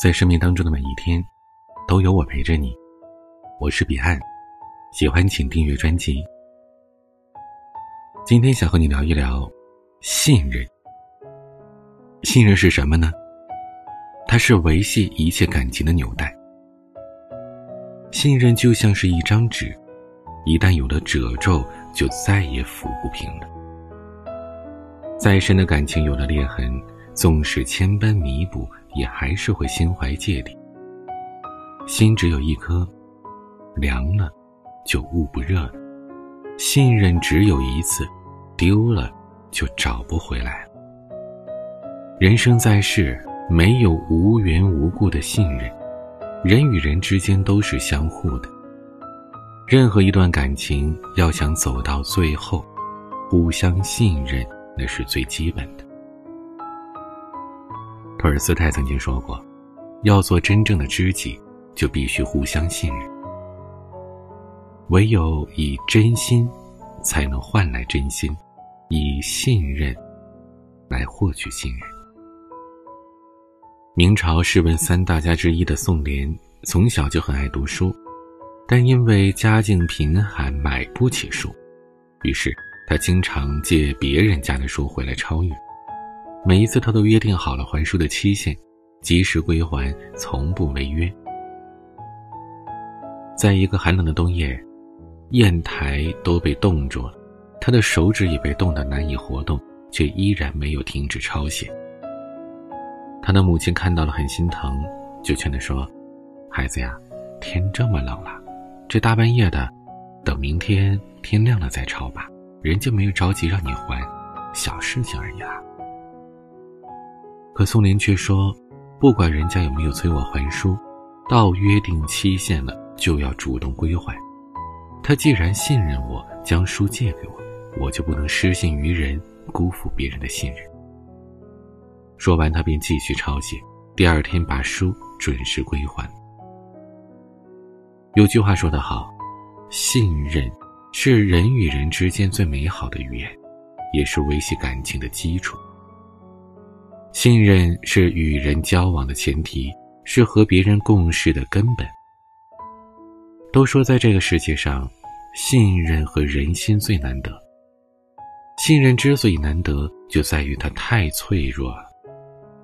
在生命当中的每一天，都有我陪着你。我是彼岸，喜欢请订阅专辑。今天想和你聊一聊信任。信任是什么呢？它是维系一切感情的纽带。信任就像是一张纸，一旦有了褶皱，就再也抚不平了。再深的感情有了裂痕，纵使千般弥补。也还是会心怀芥蒂。心只有一颗，凉了就捂不热了。信任只有一次，丢了就找不回来了。人生在世，没有无缘无故的信任，人与人之间都是相互的。任何一段感情要想走到最后，互相信任那是最基本的。托尔斯泰曾经说过：“要做真正的知己，就必须互相信任。唯有以真心，才能换来真心；以信任，来获取信任。”明朝诗文三大家之一的宋濂，从小就很爱读书，但因为家境贫寒，买不起书，于是他经常借别人家的书回来抄阅。每一次，他都约定好了还书的期限，及时归还，从不违约。在一个寒冷的冬夜，砚台都被冻住了，他的手指也被冻得难以活动，却依然没有停止抄写。他的母亲看到了，很心疼，就劝他说：“孩子呀，天这么冷了，这大半夜的，等明天天亮了再抄吧，人家没有着急让你还，小事情而已啦。”可宋濂却说：“不管人家有没有催我还书，到约定期限了就要主动归还。他既然信任我，将书借给我，我就不能失信于人，辜负别人的信任。”说完，他便继续抄写。第二天，把书准时归还。有句话说得好：“信任是人与人之间最美好的语言，也是维系感情的基础。”信任是与人交往的前提，是和别人共事的根本。都说在这个世界上，信任和人心最难得。信任之所以难得，就在于它太脆弱了。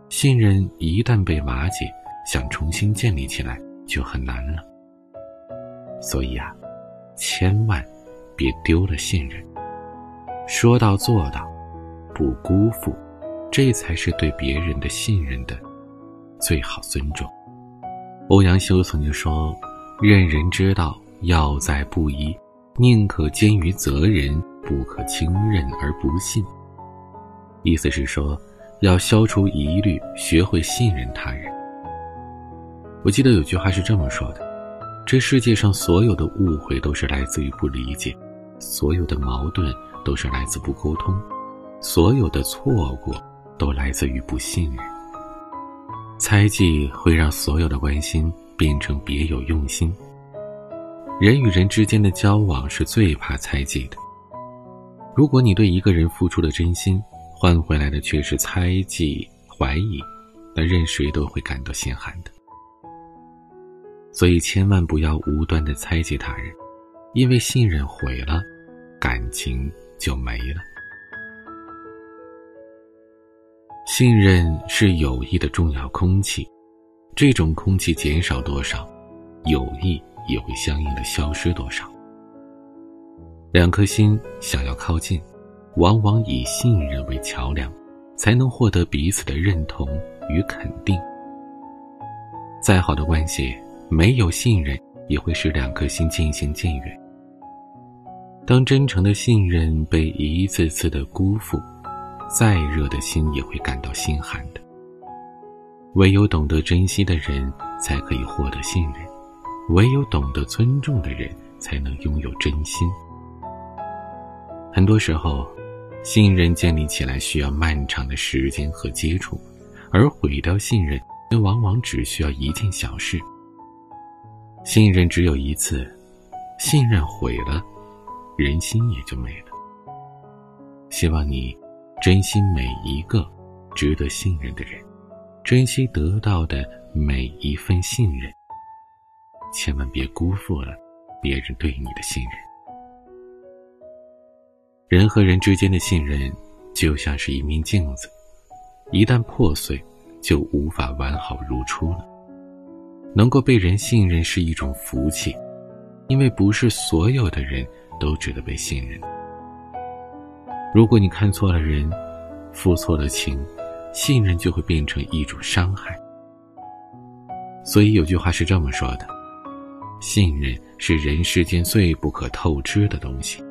信任一旦被瓦解，想重新建立起来就很难了。所以啊，千万别丢了信任。说到做到，不辜负。这才是对别人的信任的最好尊重。欧阳修曾经说：“任人之道，要在不疑，宁可奸于责人，不可轻任而不信。”意思是说，要消除疑虑，学会信任他人。我记得有句话是这么说的：“这世界上所有的误会都是来自于不理解，所有的矛盾都是来自不沟通，所有的错过。”都来自于不信任。猜忌会让所有的关心变成别有用心。人与人之间的交往是最怕猜忌的。如果你对一个人付出了真心，换回来的却是猜忌、怀疑，那任谁都会感到心寒的。所以千万不要无端的猜忌他人，因为信任毁了，感情就没了。信任是友谊的重要空气，这种空气减少多少，友谊也会相应的消失多少。两颗心想要靠近，往往以信任为桥梁，才能获得彼此的认同与肯定。再好的关系，没有信任也会使两颗心渐行渐远。当真诚的信任被一次次的辜负。再热的心也会感到心寒的。唯有懂得珍惜的人，才可以获得信任；唯有懂得尊重的人，才能拥有真心。很多时候，信任建立起来需要漫长的时间和接触，而毁掉信任，那往往只需要一件小事。信任只有一次，信任毁了，人心也就没了。希望你。珍惜每一个值得信任的人，珍惜得到的每一份信任，千万别辜负了别人对你的信任。人和人之间的信任，就像是一面镜子，一旦破碎，就无法完好如初了。能够被人信任是一种福气，因为不是所有的人都值得被信任。如果你看错了人，付错了情，信任就会变成一种伤害。所以有句话是这么说的：信任是人世间最不可透支的东西。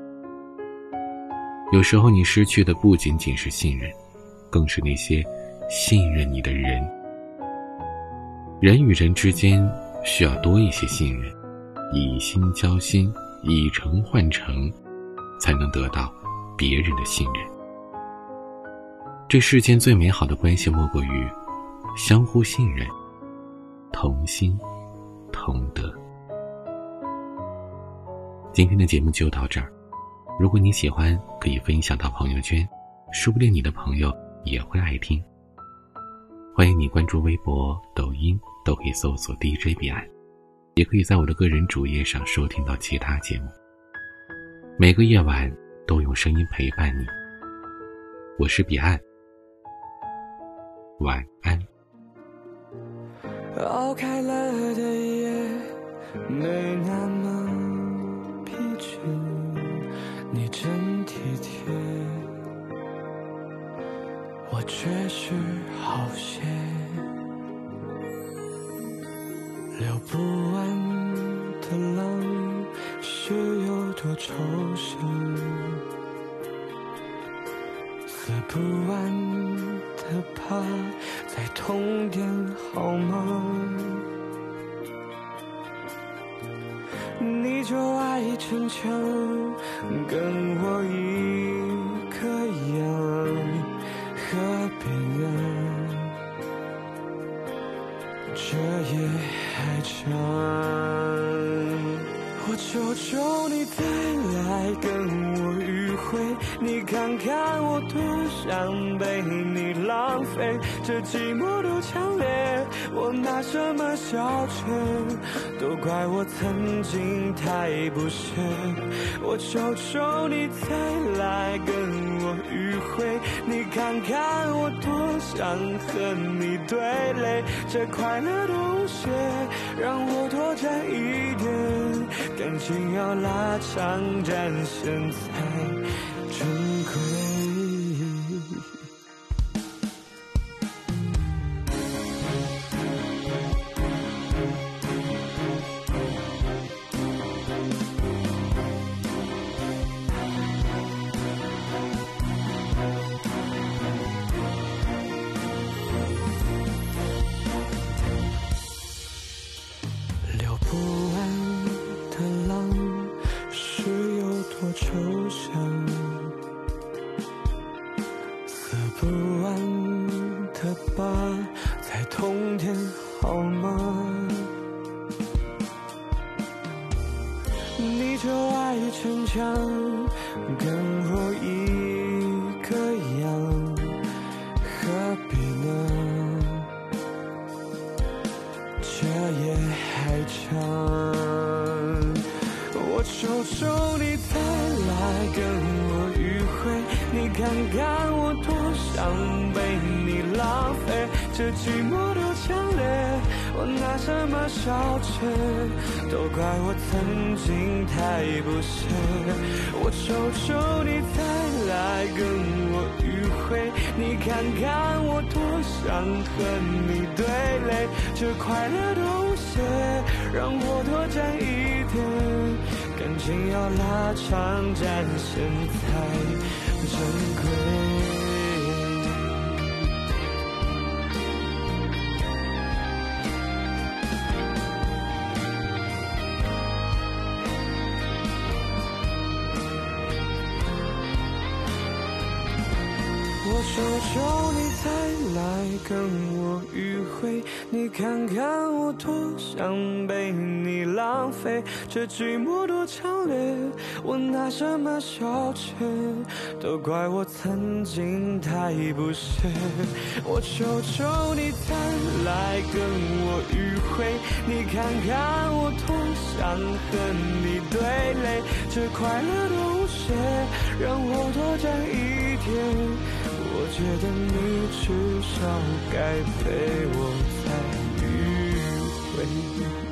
有时候你失去的不仅仅是信任，更是那些信任你的人。人与人之间需要多一些信任，以心交心，以诚换诚，才能得到。别人的信任，这世间最美好的关系莫过于相互信任、同心同德。今天的节目就到这儿，如果你喜欢，可以分享到朋友圈，说不定你的朋友也会爱听。欢迎你关注微博、抖音，都可以搜索 DJ 彼岸，也可以在我的个人主页上收听到其他节目。每个夜晚。都用声音陪伴你。我是彼岸，晚安。熬开了的夜，没那么疲倦，你真体贴，我却是好些，流不完的浪是有多抽象。撕不完的怕，再痛点好吗？你就爱逞强，跟我一个样，何必呢？这夜还长，我求求再来跟我迂回。你看看我多想被你浪费，这寂寞多强烈，我拿什么消遣？都怪我曾经太不屑。我求求你再来跟我迂回，你看看我多想和你对垒，这快乐东西让我多占一点，感情要拉长战线才。珍贵。想不完的疤再痛点好吗？你就爱逞强跟我一个样何必呢？这夜还长。我求求你来跟我迂回，你看看我多想被你浪费，这寂寞多强烈。我拿什么消遣？都怪我曾经太不屑。我求求你再来跟我迂回，你看看我多想和你对垒，这快乐东西让我多占一点，感情要拉长战线才珍贵。我求求你再来跟我迂回，你看看我多想被你浪费，这寂寞多强烈，我拿什么消遣？都怪我曾经太不屑。我求求你再来跟我迂回，你看看我多想和你对垒，这快乐的无邪，让我多站一天。我觉得你至少该陪我再迂回。